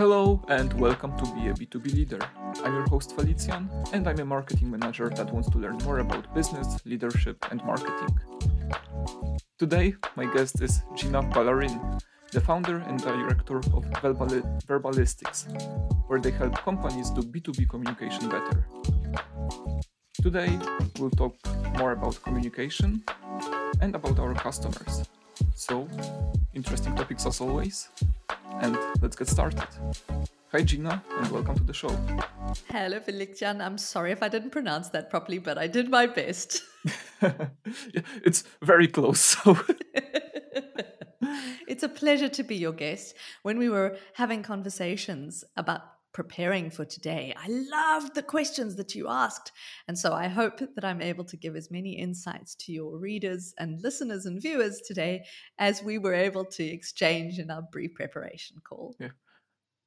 Hello and welcome to Be a B2B Leader. I'm your host Felician and I'm a marketing manager that wants to learn more about business, leadership, and marketing. Today, my guest is Gina Balarin, the founder and director of Verbali- Verballistics, where they help companies do B2B communication better. Today, we'll talk more about communication and about our customers. So, interesting topics as always. And let's get started. Hi, Gina, and welcome to the show. Hello, Felician. I'm sorry if I didn't pronounce that properly, but I did my best. it's very close. So. it's a pleasure to be your guest. When we were having conversations about preparing for today, I loved the questions that you asked. And so I hope that I'm able to give as many insights to your readers and listeners and viewers today as we were able to exchange in our brief preparation call. Yeah,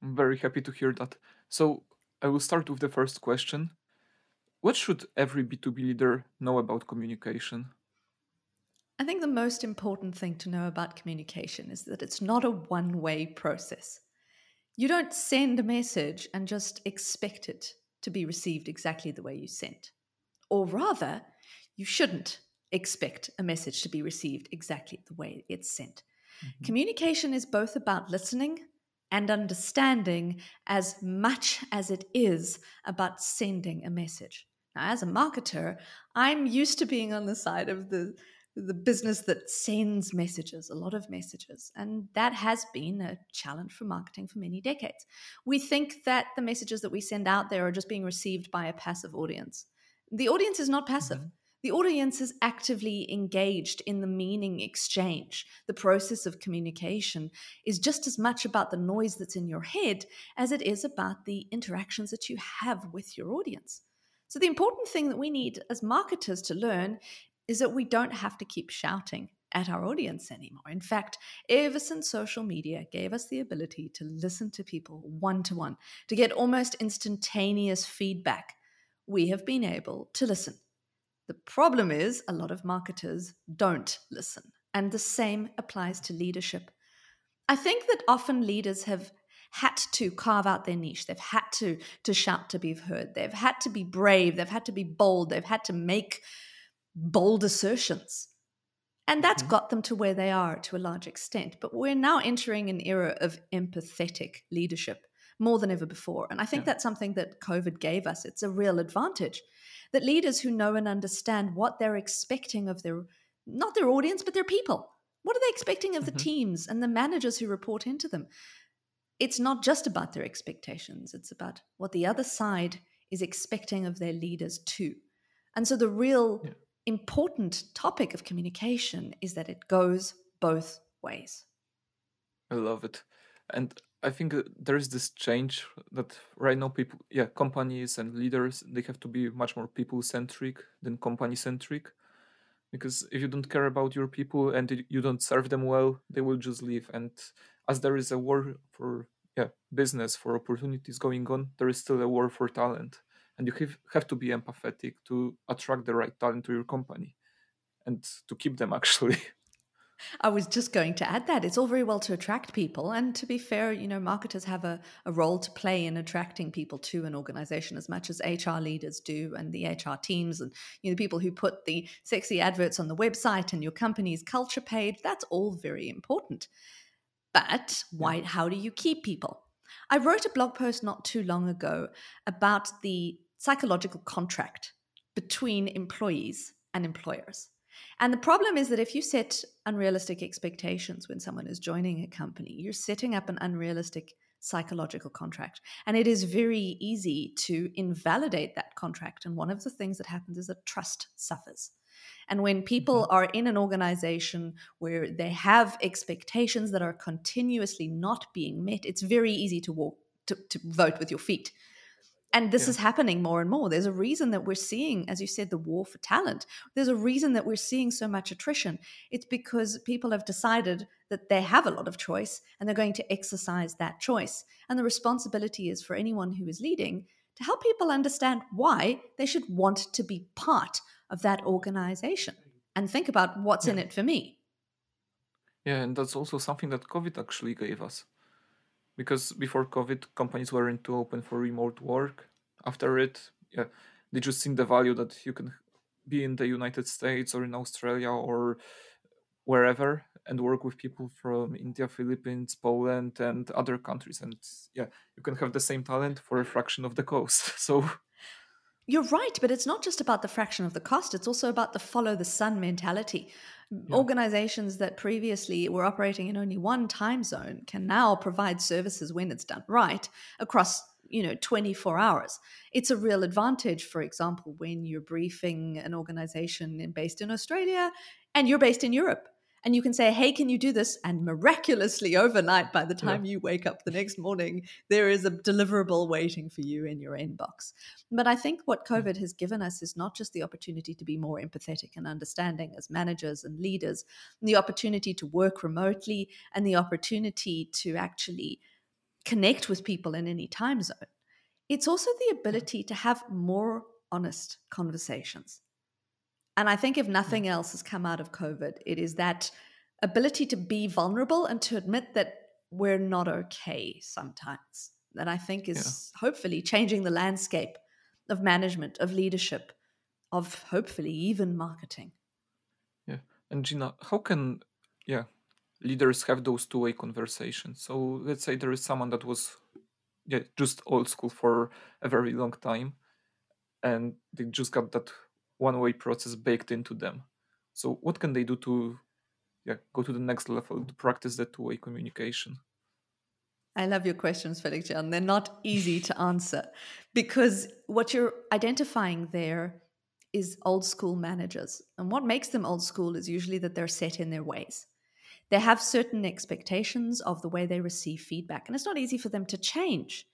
I'm very happy to hear that. So I will start with the first question. What should every B2B leader know about communication? I think the most important thing to know about communication is that it's not a one way process. You don't send a message and just expect it to be received exactly the way you sent. Or rather, you shouldn't expect a message to be received exactly the way it's sent. Mm-hmm. Communication is both about listening and understanding as much as it is about sending a message. Now, as a marketer, I'm used to being on the side of the the business that sends messages, a lot of messages. And that has been a challenge for marketing for many decades. We think that the messages that we send out there are just being received by a passive audience. The audience is not passive. Mm-hmm. The audience is actively engaged in the meaning exchange. The process of communication is just as much about the noise that's in your head as it is about the interactions that you have with your audience. So, the important thing that we need as marketers to learn is that we don't have to keep shouting at our audience anymore. In fact, ever since social media gave us the ability to listen to people one to one, to get almost instantaneous feedback, we have been able to listen. The problem is, a lot of marketers don't listen, and the same applies to leadership. I think that often leaders have had to carve out their niche. They've had to to shout to be heard. They've had to be brave. They've had to be bold. They've had to make bold assertions. And that's mm-hmm. got them to where they are to a large extent. But we're now entering an era of empathetic leadership more than ever before. And I think yeah. that's something that COVID gave us. It's a real advantage that leaders who know and understand what they're expecting of their, not their audience, but their people. What are they expecting of mm-hmm. the teams and the managers who report into them? It's not just about their expectations, it's about what the other side is expecting of their leaders too. And so the real yeah important topic of communication is that it goes both ways. I love it. And I think uh, there is this change that right now people, yeah, companies and leaders, they have to be much more people centric than company centric. Because if you don't care about your people and you don't serve them well, they will just leave. And as there is a war for yeah business for opportunities going on, there is still a war for talent and you have, have to be empathetic to attract the right talent to your company and to keep them actually I was just going to add that it's all very well to attract people. And to be fair, you know, marketers have a, a role to play in attracting people to an organization as much as HR leaders do and the HR teams and, you know, the people who put the sexy adverts on the website and your company's culture page. That's all very important. But why, how do you keep people? I wrote a blog post not too long ago about the psychological contract between employees and employers. And the problem is that if you set unrealistic expectations when someone is joining a company, you're setting up an unrealistic psychological contract. And it is very easy to invalidate that contract. And one of the things that happens is that trust suffers. And when people mm-hmm. are in an organization where they have expectations that are continuously not being met, it's very easy to walk to, to vote with your feet. And this yeah. is happening more and more. There's a reason that we're seeing, as you said, the war for talent. There's a reason that we're seeing so much attrition. It's because people have decided that they have a lot of choice and they're going to exercise that choice. And the responsibility is for anyone who is leading to help people understand why they should want to be part of that organization and think about what's yeah. in it for me. Yeah, and that's also something that COVID actually gave us. Because before COVID, companies weren't too open for remote work. After it, yeah, they just seen the value that you can be in the United States or in Australia or wherever and work with people from India, Philippines, Poland, and other countries. And yeah, you can have the same talent for a fraction of the cost. So you're right, but it's not just about the fraction of the cost, it's also about the follow the sun mentality. Yeah. Organizations that previously were operating in only one time zone can now provide services when it's done right across you know 24 hours it's a real advantage for example when you're briefing an organization based in australia and you're based in europe and you can say, hey, can you do this? And miraculously, overnight, by the time yeah. you wake up the next morning, there is a deliverable waiting for you in your inbox. But I think what mm. COVID has given us is not just the opportunity to be more empathetic and understanding as managers and leaders, and the opportunity to work remotely, and the opportunity to actually connect with people in any time zone. It's also the ability to have more honest conversations. And I think if hmm. nothing else has come out of COVID, it is that ability to be vulnerable and to admit that we're not okay sometimes. That I think is yeah. hopefully changing the landscape of management, of leadership, of hopefully even marketing. Yeah. And Gina, how can yeah leaders have those two-way conversations? So let's say there is someone that was yeah just old school for a very long time and they just got that one way process baked into them. So what can they do to yeah, go to the next level to practice that two way communication? I love your questions, Felix John. They're not easy to answer because what you're identifying there is old school managers. And what makes them old school is usually that they're set in their ways. They have certain expectations of the way they receive feedback, and it's not easy for them to change.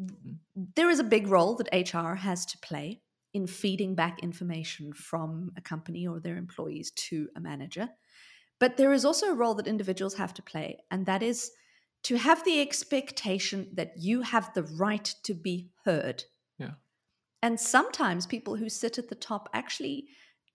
Mm-hmm. There is a big role that HR has to play in feeding back information from a company or their employees to a manager. But there is also a role that individuals have to play, and that is to have the expectation that you have the right to be heard. Yeah. And sometimes people who sit at the top actually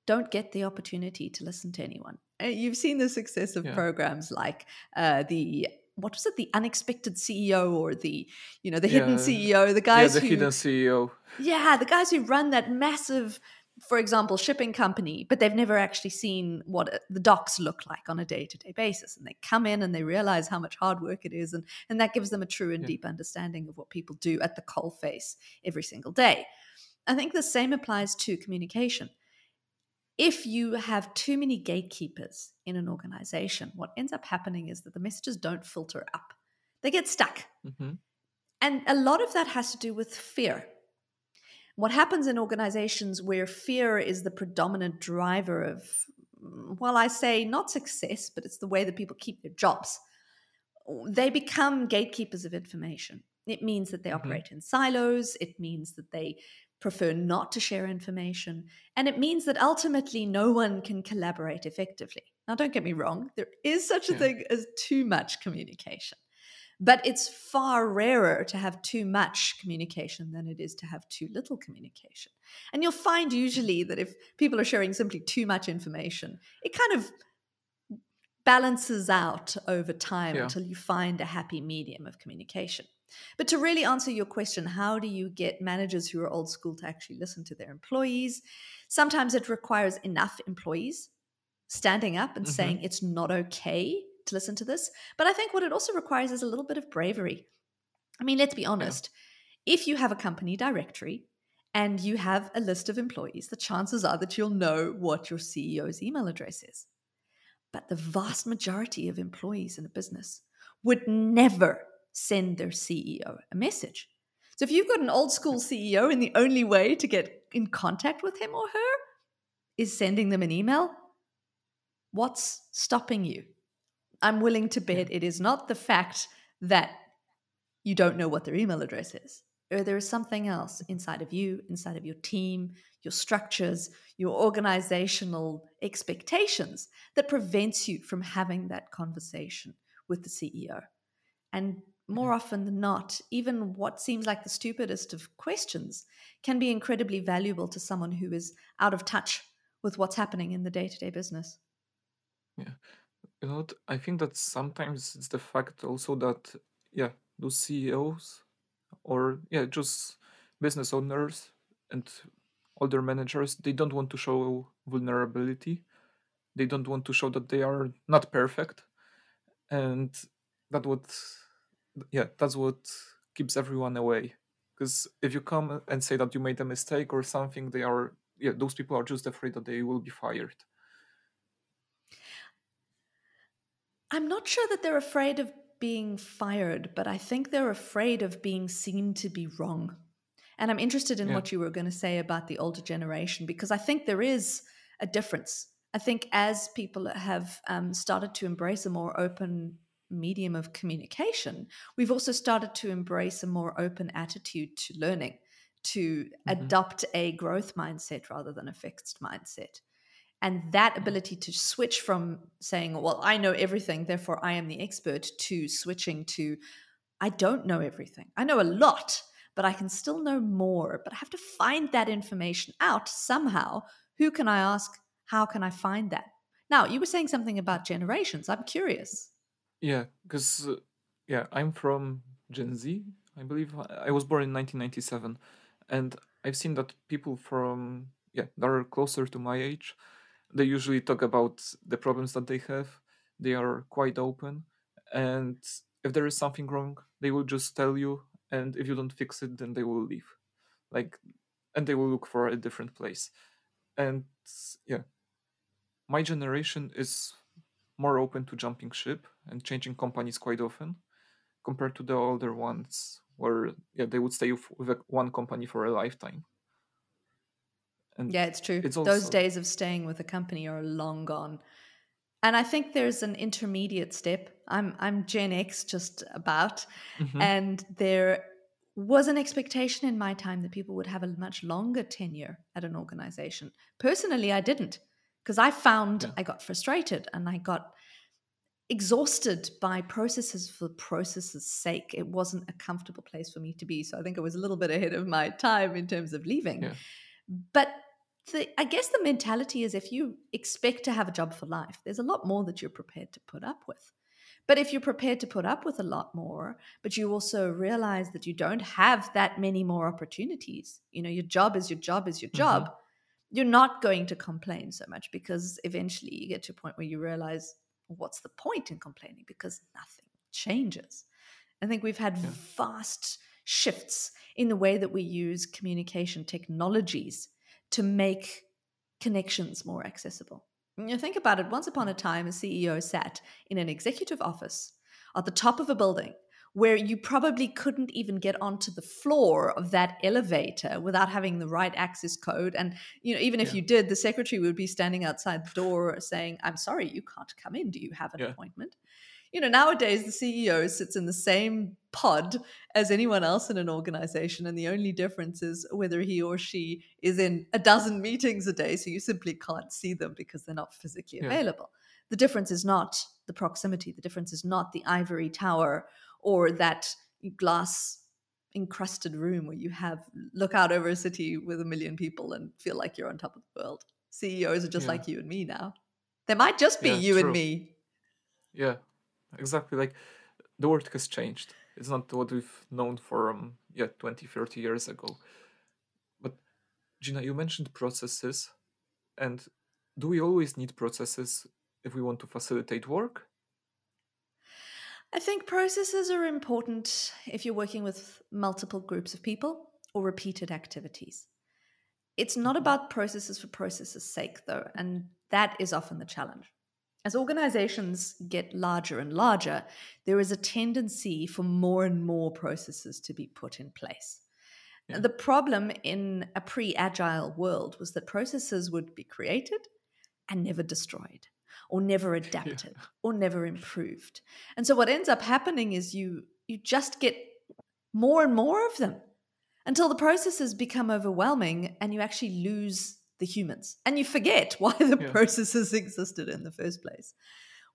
don't get the opportunity to listen to anyone. Uh, you've seen the success of yeah. programs like uh, the what was it? The unexpected ceo or the you know the hidden ceo the guys yeah, the who, hidden ceo yeah the guys who run that massive for example shipping company but they've never actually seen what the docks look like on a day-to-day basis and they come in and they realize how much hard work it is and and that gives them a true and yeah. deep understanding of what people do at the coal face every single day. I think the same applies to communication if you have too many gatekeepers in an organization, what ends up happening is that the messages don't filter up, they get stuck. Mm-hmm. And a lot of that has to do with fear. What happens in organizations where fear is the predominant driver of, well, I say not success, but it's the way that people keep their jobs, they become gatekeepers of information. It means that they mm-hmm. operate in silos. It means that they prefer not to share information. And it means that ultimately no one can collaborate effectively. Now, don't get me wrong, there is such a yeah. thing as too much communication. But it's far rarer to have too much communication than it is to have too little communication. And you'll find usually that if people are sharing simply too much information, it kind of balances out over time yeah. until you find a happy medium of communication. But to really answer your question, how do you get managers who are old school to actually listen to their employees? Sometimes it requires enough employees standing up and mm-hmm. saying it's not okay to listen to this. But I think what it also requires is a little bit of bravery. I mean, let's be honest. Yeah. If you have a company directory and you have a list of employees, the chances are that you'll know what your CEO's email address is. But the vast majority of employees in a business would never send their CEO a message. So if you've got an old school CEO and the only way to get in contact with him or her is sending them an email, what's stopping you? I'm willing to bet it is not the fact that you don't know what their email address is, or there is something else inside of you, inside of your team, your structures, your organizational expectations that prevents you from having that conversation with the CEO. And more often than not, even what seems like the stupidest of questions can be incredibly valuable to someone who is out of touch with what's happening in the day to day business. Yeah. You know, I think that sometimes it's the fact also that yeah, those CEOs or yeah, just business owners and older managers, they don't want to show vulnerability. They don't want to show that they are not perfect. And that what yeah, that's what keeps everyone away. Because if you come and say that you made a mistake or something, they are yeah, those people are just afraid that they will be fired. I'm not sure that they're afraid of being fired, but I think they're afraid of being seen to be wrong. And I'm interested in yeah. what you were going to say about the older generation because I think there is a difference. I think as people have um, started to embrace a more open medium of communication, we've also started to embrace a more open attitude to learning, to mm-hmm. adopt a growth mindset rather than a fixed mindset. And that ability to switch from saying, well, I know everything, therefore I am the expert, to switching to, I don't know everything. I know a lot, but I can still know more. But I have to find that information out somehow. Who can I ask? How can I find that? Now, you were saying something about generations. I'm curious. Yeah, because, uh, yeah, I'm from Gen Z, I believe. I was born in 1997. And I've seen that people from, yeah, that are closer to my age, they usually talk about the problems that they have they are quite open and if there is something wrong they will just tell you and if you don't fix it then they will leave like and they will look for a different place and yeah my generation is more open to jumping ship and changing companies quite often compared to the older ones where yeah they would stay with one company for a lifetime and yeah, it's true. It's also... Those days of staying with a company are long gone. And I think there's an intermediate step. I'm I'm Gen X just about, mm-hmm. and there was an expectation in my time that people would have a much longer tenure at an organization. Personally, I didn't because I found yeah. I got frustrated and I got exhausted by processes for processes' sake. It wasn't a comfortable place for me to be. So I think I was a little bit ahead of my time in terms of leaving. Yeah. But the, I guess the mentality is if you expect to have a job for life, there's a lot more that you're prepared to put up with. But if you're prepared to put up with a lot more, but you also realize that you don't have that many more opportunities, you know, your job is your job is your job, mm-hmm. you're not going to complain so much because eventually you get to a point where you realize what's the point in complaining because nothing changes. I think we've had yeah. vast shifts in the way that we use communication technologies to make connections more accessible. you think about it, once upon a time, a CEO sat in an executive office at the top of a building where you probably couldn't even get onto the floor of that elevator without having the right access code and you know even if yeah. you did the secretary would be standing outside the door saying i'm sorry you can't come in do you have an yeah. appointment you know, nowadays the CEO sits in the same pod as anyone else in an organization. And the only difference is whether he or she is in a dozen meetings a day. So you simply can't see them because they're not physically yeah. available. The difference is not the proximity, the difference is not the ivory tower or that glass encrusted room where you have look out over a city with a million people and feel like you're on top of the world. CEOs are just yeah. like you and me now. There might just be yeah, you true. and me. Yeah, exactly like the world has changed it's not what we've known for um, yeah 20 30 years ago but gina you mentioned processes and do we always need processes if we want to facilitate work i think processes are important if you're working with multiple groups of people or repeated activities it's not mm-hmm. about processes for processes sake though and that is often the challenge as organizations get larger and larger, there is a tendency for more and more processes to be put in place. Yeah. The problem in a pre agile world was that processes would be created and never destroyed, or never adapted, yeah. or never improved. And so what ends up happening is you you just get more and more of them until the processes become overwhelming and you actually lose the humans and you forget why the yeah. processes existed in the first place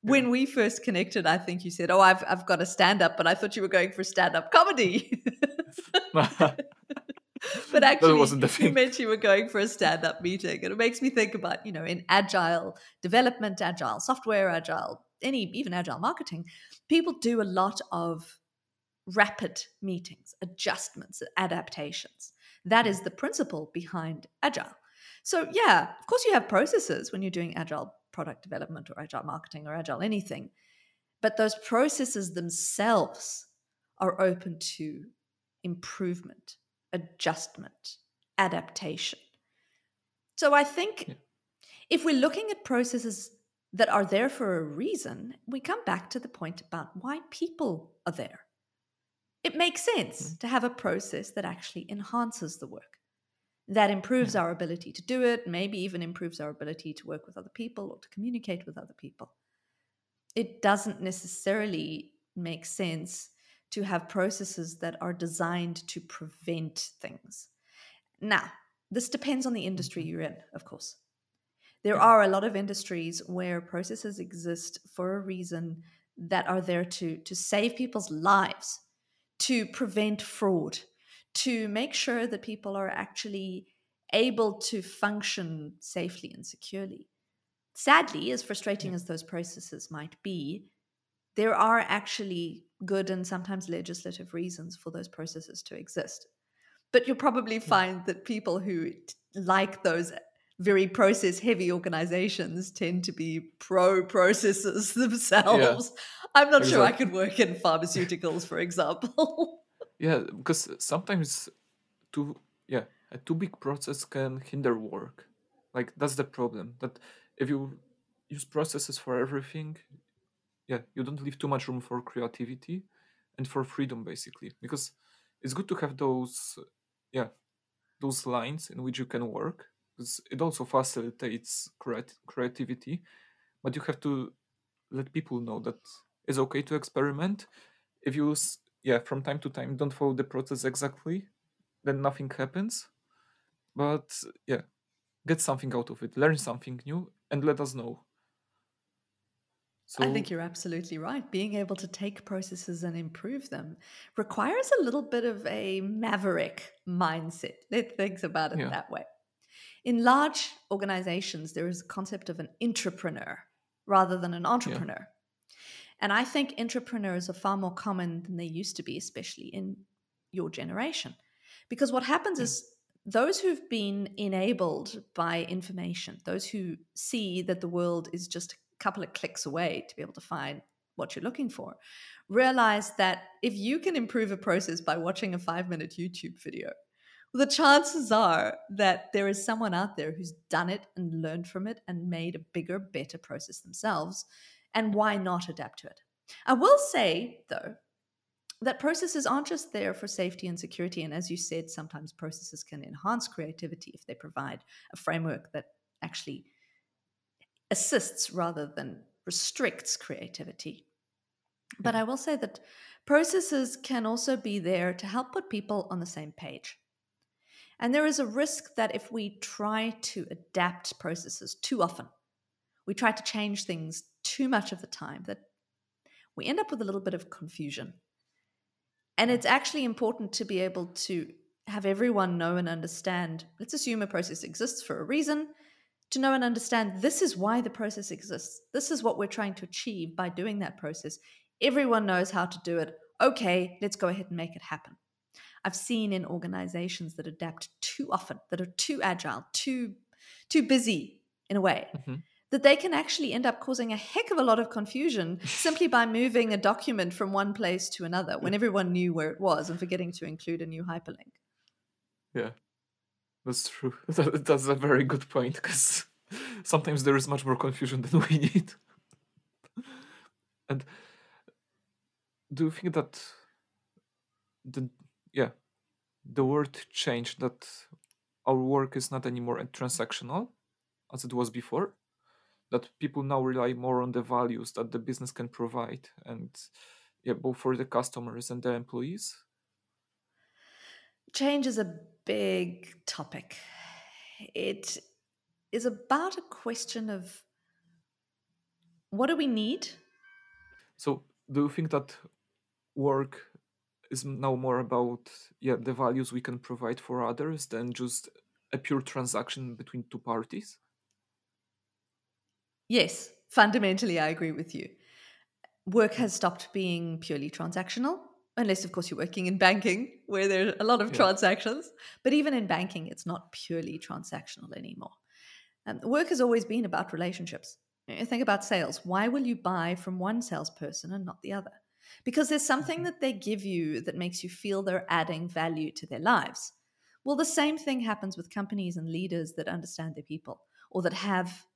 yeah. when we first connected i think you said oh i've, I've got a stand-up but i thought you were going for stand-up comedy but actually you meant you were going for a stand-up meeting and it makes me think about you know in agile development agile software agile any even agile marketing people do a lot of rapid meetings, adjustments, adaptations. That is the principle behind Agile. So, yeah, of course, you have processes when you're doing Agile product development or Agile marketing or Agile anything, but those processes themselves are open to improvement, adjustment, adaptation. So, I think yeah. if we're looking at processes that are there for a reason, we come back to the point about why people are there. It makes sense mm-hmm. to have a process that actually enhances the work, that improves yeah. our ability to do it, maybe even improves our ability to work with other people or to communicate with other people. It doesn't necessarily make sense to have processes that are designed to prevent things. Now, this depends on the industry mm-hmm. you're in, of course. There are a lot of industries where processes exist for a reason that are there to, to save people's lives, to prevent fraud, to make sure that people are actually able to function safely and securely. Sadly, as frustrating yeah. as those processes might be, there are actually good and sometimes legislative reasons for those processes to exist. But you'll probably hmm. find that people who like those very process heavy organizations tend to be pro processes themselves. Yeah. I'm not exactly. sure I could work in pharmaceuticals, for example. yeah, because sometimes too yeah, a too big process can hinder work. Like that's the problem. That if you use processes for everything, yeah, you don't leave too much room for creativity and for freedom basically. Because it's good to have those yeah, those lines in which you can work because it also facilitates creat- creativity. But you have to let people know that it's okay to experiment. If you yeah from time to time don't follow the process exactly then nothing happens. But yeah get something out of it. Learn something new and let us know so, I think you're absolutely right. Being able to take processes and improve them requires a little bit of a maverick mindset. Let's think about it yeah. that way. In large organizations, there is a concept of an intrapreneur rather than an entrepreneur. Yeah. And I think entrepreneurs are far more common than they used to be, especially in your generation. Because what happens yeah. is those who've been enabled by information, those who see that the world is just a couple of clicks away to be able to find what you're looking for, realize that if you can improve a process by watching a five minute YouTube video, the chances are that there is someone out there who's done it and learned from it and made a bigger, better process themselves. And why not adapt to it? I will say, though, that processes aren't just there for safety and security. And as you said, sometimes processes can enhance creativity if they provide a framework that actually assists rather than restricts creativity. But hmm. I will say that processes can also be there to help put people on the same page. And there is a risk that if we try to adapt processes too often, we try to change things too much of the time, that we end up with a little bit of confusion. And hmm. it's actually important to be able to have everyone know and understand. Let's assume a process exists for a reason, to know and understand this is why the process exists. This is what we're trying to achieve by doing that process. Everyone knows how to do it. Okay, let's go ahead and make it happen. I've seen in organizations that adapt too often, that are too agile, too too busy in a way. Mm-hmm. That they can actually end up causing a heck of a lot of confusion simply by moving a document from one place to another when everyone knew where it was and forgetting to include a new hyperlink. Yeah, that's true. That's a very good point because sometimes there is much more confusion than we need. and do you think that the yeah, the word changed that our work is not anymore transactional as it was before. That people now rely more on the values that the business can provide, and yeah, both for the customers and the employees. Change is a big topic. It is about a question of what do we need? So, do you think that work is now more about yeah the values we can provide for others than just a pure transaction between two parties yes fundamentally i agree with you work has stopped being purely transactional unless of course you're working in banking where there are a lot of Yeah. transactions. But even in banking it's not purely transactional anymore. Um, work has always been about relationships. You think about sales. Why will you buy from one salesperson and not the other? Because there's something Mhm. that they give you that makes you feel they're adding value to their lives. Well the same thing happens with companies and leaders that understand their people or that have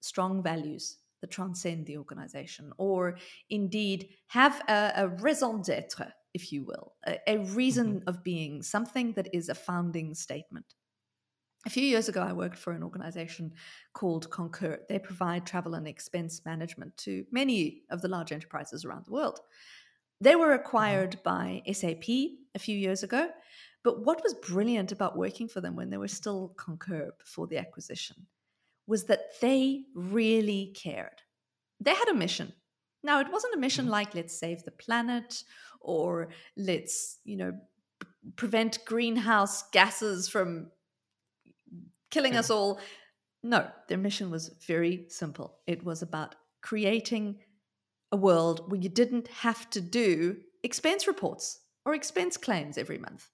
strong values that transcend the organization, or indeed have a, a raison d'etre, if you will, a, a reason mm-hmm. of being, something that is a founding statement. A few years ago, I worked for an organization called Concur. They provide travel and expense management to many of the large enterprises around the world. They were mm-hmm. acquired by SAP a few years ago. But what was brilliant about working for them when they were still Concur before the acquisition was that they really cared. They had a mission. Now, it wasn't a mission Mhm. like let's save the planet or let's, you know, prevent greenhouse gases from killing Yeah. us all. No, their mission was very simple. It was about creating a world where you didn't have to do expense reports or expense claims every month.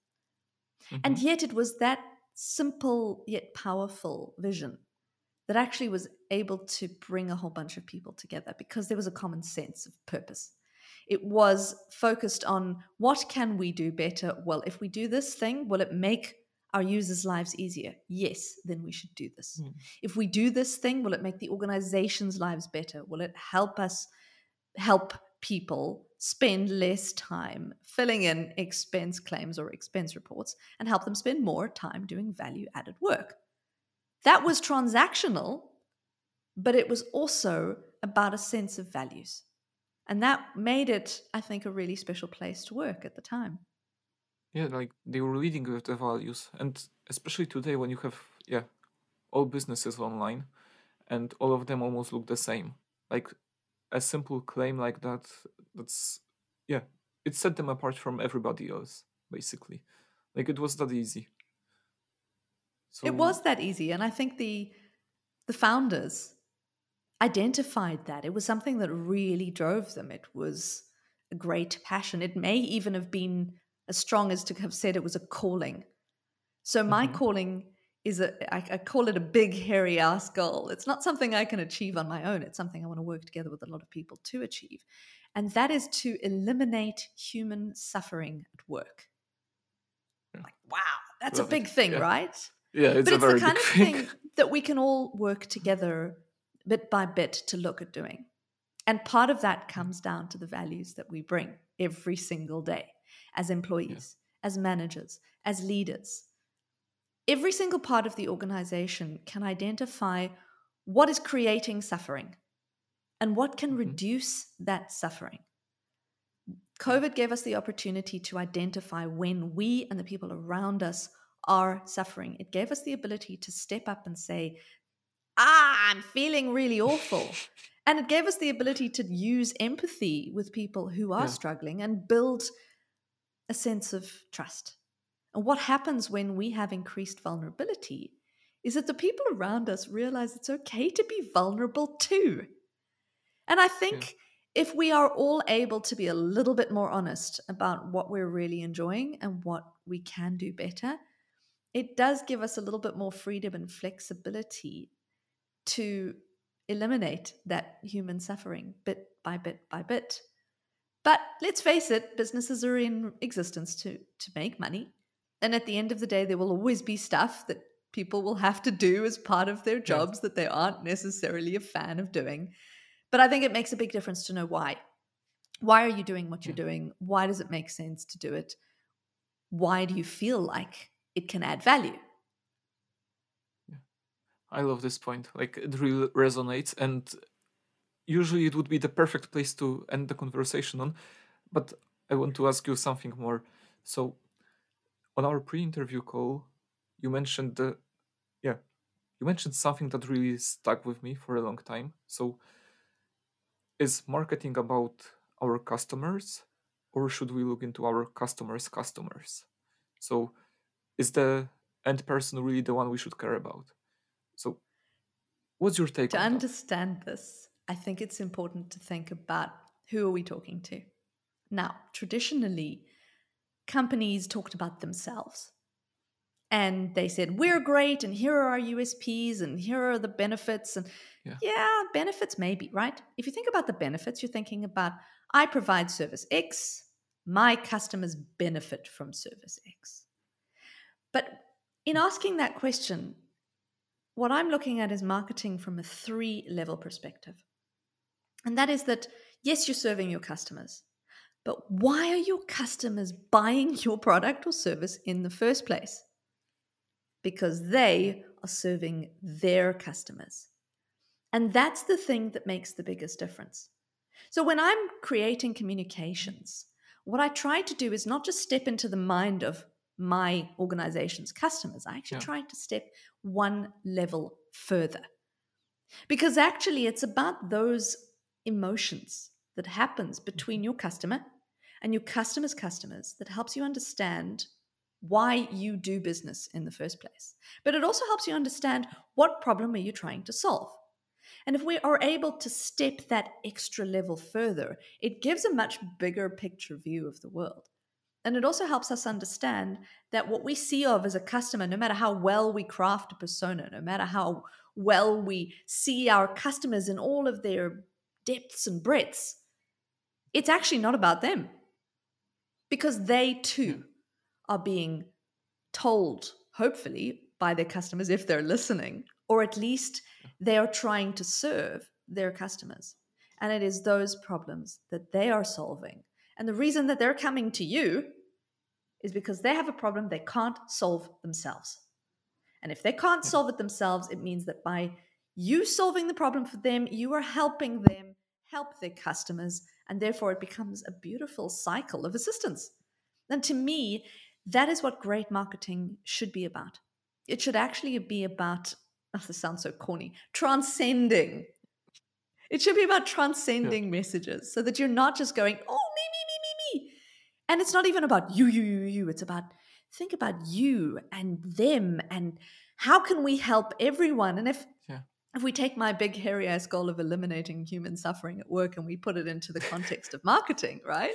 And Mhm. yet it was that simple yet powerful vision that actually was able to bring a whole bunch of people together because there was a common sense of purpose. It was focused on what can we do better? Well, if we do this thing, will it make our users' lives easier? Yes, then we should do this. Mm. If we do this thing, will it make the organization's lives better? Will it help us help people spend less time filling in expense claims or expense reports and help them spend more time doing value added work? That was transactional, but it was also about a sense of values. And that made it, I think, a really special place to work at the time. Yeah, like they were leading with the values, and especially today when you have yeah, all businesses online, and all of them almost look the same. Like a simple claim like that, that's yeah, it set them apart from everybody else basically. Like it was that easy. So It was that easy. And I think the the founders identified that. It was something that really drove them. It was a great passion. It may even have been as strong as to have said it was a calling. So my Mhm. calling is a I, I call it a big hairy ass goal. It's not something I can achieve on my own. It's something I want to work together with a lot of people to achieve. And that is to eliminate human suffering at work. Yeah. Like, wow, that's Love a it. big thing, Yeah. right? Yeah, it's but a it's very the kind big of thing. thing that we can all work together bit by bit to look at doing. And part of that comes down to the values that we bring every single day as employees, as managers, as leaders. Every single part of the organization can identify what is creating suffering and what can Mhm. reduce that suffering. COVID gave us the opportunity to identify when we and the people around us are suffering. It gave us the ability to step up and say, Ah, I'm feeling really awful. and it gave us the ability to use empathy with people who are Yeah. struggling and build a sense of trust. And what happens when we have increased vulnerability is that the people around us realize it's okay to be vulnerable too. And I think if we are all able to be a little bit more honest about what we're really enjoying and what we can do better, it does give us a little bit more freedom and flexibility to eliminate that human suffering bit by bit by bit. But let's face it, businesses are in existence to, to make money. And at the end of the day, there will always be stuff that people will have to do as part of their jobs that they aren't necessarily a fan of doing. But I think it makes a big difference to know why. Why are you doing what you're doing? Why does it make sense to do it? Why do you feel like it can add value? I love this point. Like it really resonates, and usually it would be the perfect place to end the conversation on. But I want to ask you something more. So, on our pre-interview call, you mentioned the, yeah, you mentioned something that really stuck with me for a long time. So, is marketing about our customers, or should we look into our customers' customers? So, is the end person really the one we should care about? So, what's your take To on that? understand this, I think it's important to think about who are we talking to. Now, traditionally, companies talked about themselves. And they said, We're great, and here are our USPs, and here are the benefits. And yeah. yeah, benefits maybe, right? If you think about the benefits, you're thinking about I provide service X, my customers benefit from service X. But in asking that question, what I'm looking at is marketing from a three level perspective. And that is that, yes, you're serving your customers, but why are your customers buying your product or service in the first place? Because they are serving their customers. And that's the thing that makes the biggest difference. So when I'm creating communications, what I try to do is not just step into the mind of my organization's customers. I actually yeah. try to step one level further. Because actually, it's about those emotions that happens between mm-hmm. your customer and your customer's customers that helps you understand why you do business in the first place. But it also helps you understand what problem are you trying to solve. And if we are able to step that extra level further, it gives a much bigger picture view of the world. And it also helps us understand that what we see of as a customer, no matter how well we craft a persona, no matter how well we see our customers in all of their depths and breadths, it's actually not about them because they too are being told, hopefully, by their customers if they're listening, or at least they are trying to serve their customers. And it is those problems that they are solving. And the reason that they're coming to you is because they have a problem they can't solve themselves. And if they can't solve it themselves, it means that by you solving the problem for them, you are helping them help their customers. And therefore, it becomes a beautiful cycle of assistance. And to me, that is what great marketing should be about. It should actually be about oh, this sounds so corny, transcending. It should be about transcending yeah. messages so that you're not just going, oh, me, me, me, me, me. And it's not even about you, you, you, you. It's about think about you and them and how can we help everyone? And if yeah. if we take my big hairy ass goal of eliminating human suffering at work and we put it into the context of marketing, right?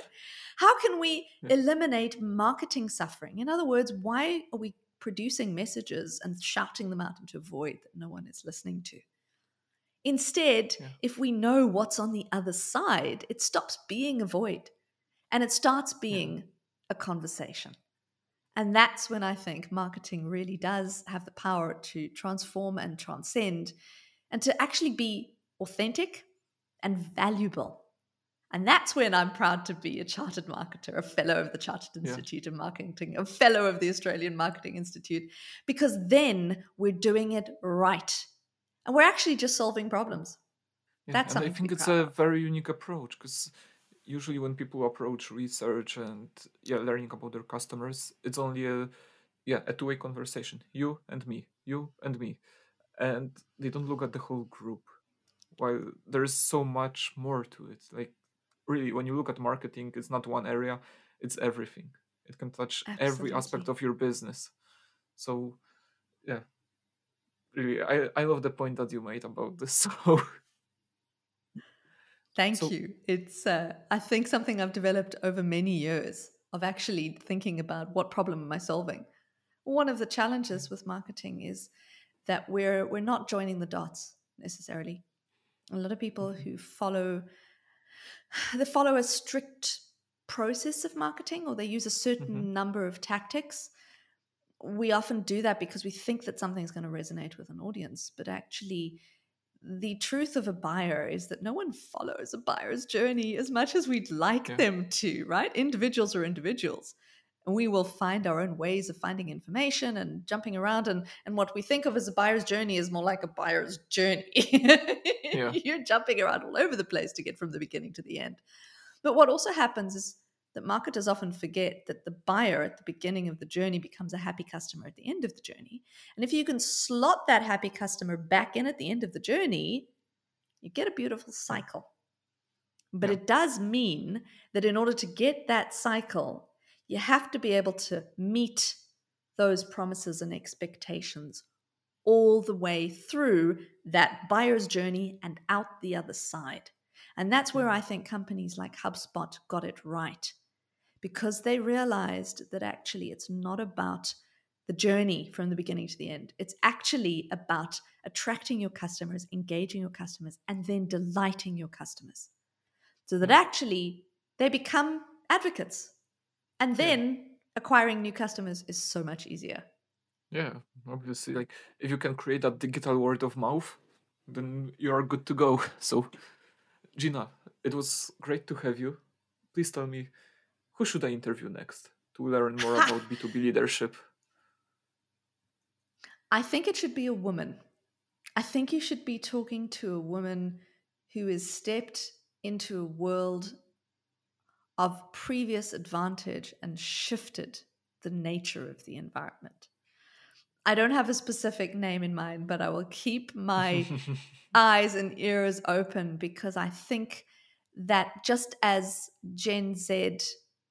How can we yeah. eliminate marketing suffering? In other words, why are we producing messages and shouting them out into a void that no one is listening to. Instead, yeah. if we know what's on the other side, it stops being a void and it starts being a conversation. And that's when I think marketing really does have the power to transform and transcend and to actually be authentic and valuable and that's when I'm proud to be a chartered marketer, a fellow of the Chartered Institute yeah. of Marketing, a fellow of the Australian Marketing Institute, because then we're doing it right. And we're actually just solving problems. Yeah, that's and I think it's a very unique approach because usually when people approach research and yeah, learning about their customers, it's only a yeah, a two-way conversation. You and me, you and me. And they don't look at the whole group. While there's so much more to it. Like really when you look at marketing it's not one area it's everything it can touch Absolutely. every aspect of your business so yeah really i i love the point that you made about this so thank so, you it's uh, i think something i've developed over many years of actually thinking about what problem am i solving one of the challenges with marketing is that we're we're not joining the dots necessarily a lot of people mm-hmm. who follow they follow a strict process of marketing or they use a certain mm-hmm. number of tactics. We often do that because we think that something's going to resonate with an audience, but actually, the truth of a buyer is that no one follows a buyer's journey as much as we'd like yeah. them to, right? Individuals are individuals. And we will find our own ways of finding information and jumping around. And, and what we think of as a buyer's journey is more like a buyer's journey. yeah. You're jumping around all over the place to get from the beginning to the end. But what also happens is that marketers often forget that the buyer at the beginning of the journey becomes a happy customer at the end of the journey. And if you can slot that happy customer back in at the end of the journey, you get a beautiful cycle. But yeah. it does mean that in order to get that cycle, you have to be able to meet those promises and expectations all the way through that buyer's journey and out the other side. And that's where mm. I think companies like HubSpot got it right. Because they realized that actually it's not about the journey from the beginning to the end. It's actually about attracting your customers, engaging your customers, and then delighting your customers. So that hmm. actually they become advocates. And then yeah. acquiring new customers is so much easier. Yeah, obviously, like if you can create that digital word of mouth, then you are good to go. So, Gina, it was great to have you. Please tell me, who should I interview next to learn more about B2B leadership? I think it should be a woman. I think you should be talking to a woman who has stepped into a world of previous advantage and shifted the nature of the environment. I don't have a specific name in mind, but I will keep my eyes and ears open because I think that just as Gen Z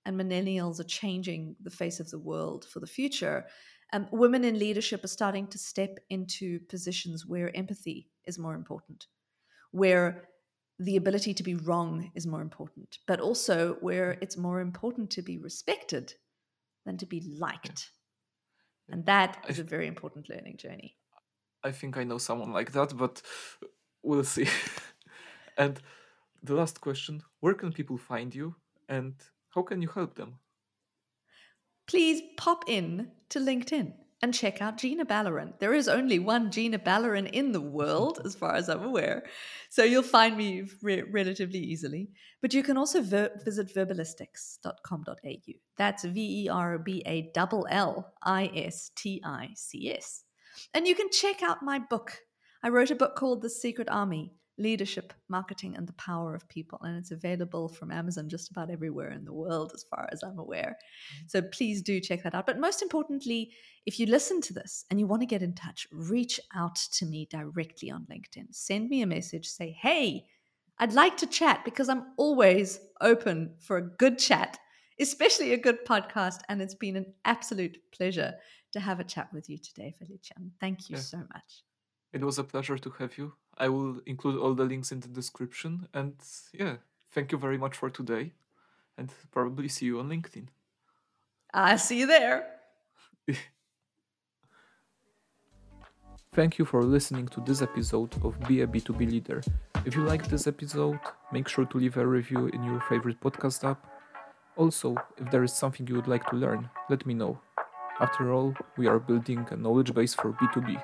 and millennials are changing the face of the world for the future, um, women in leadership are starting to step into positions where empathy is more important, where the ability to be wrong is more important, but also where it's more important to be respected than to be liked. And that is a very important learning journey. I think I know someone like that, but we'll see. and the last question where can people find you and how can you help them? Please pop in to LinkedIn and check out Gina Balarin. There is only one Gina Balarin in the world, as far as I'm aware. So you'll find me re- relatively easily. But you can also ver- visit verballistics.com.au. That's V E R B A L L I S T I C S. And you can check out my book. I wrote a book called The Secret Army leadership, marketing, and the power of people. And it's available from Amazon just about everywhere in the world, as far as I'm aware. Mm-hmm. So please do check that out. But most importantly, if you listen to this and you want to get in touch, reach out to me directly on LinkedIn. Send me a message, say, hey, I'd like to chat because I'm always open for a good chat, especially a good podcast. And it's been an absolute pleasure to have a chat with you today, Felician. Thank you yeah. so much. It was a pleasure to have you. I will include all the links in the description. And yeah, thank you very much for today. And probably see you on LinkedIn. I see you there. Thank you for listening to this episode of Be a B2B Leader. If you liked this episode, make sure to leave a review in your favorite podcast app. Also, if there is something you would like to learn, let me know. After all, we are building a knowledge base for B2B.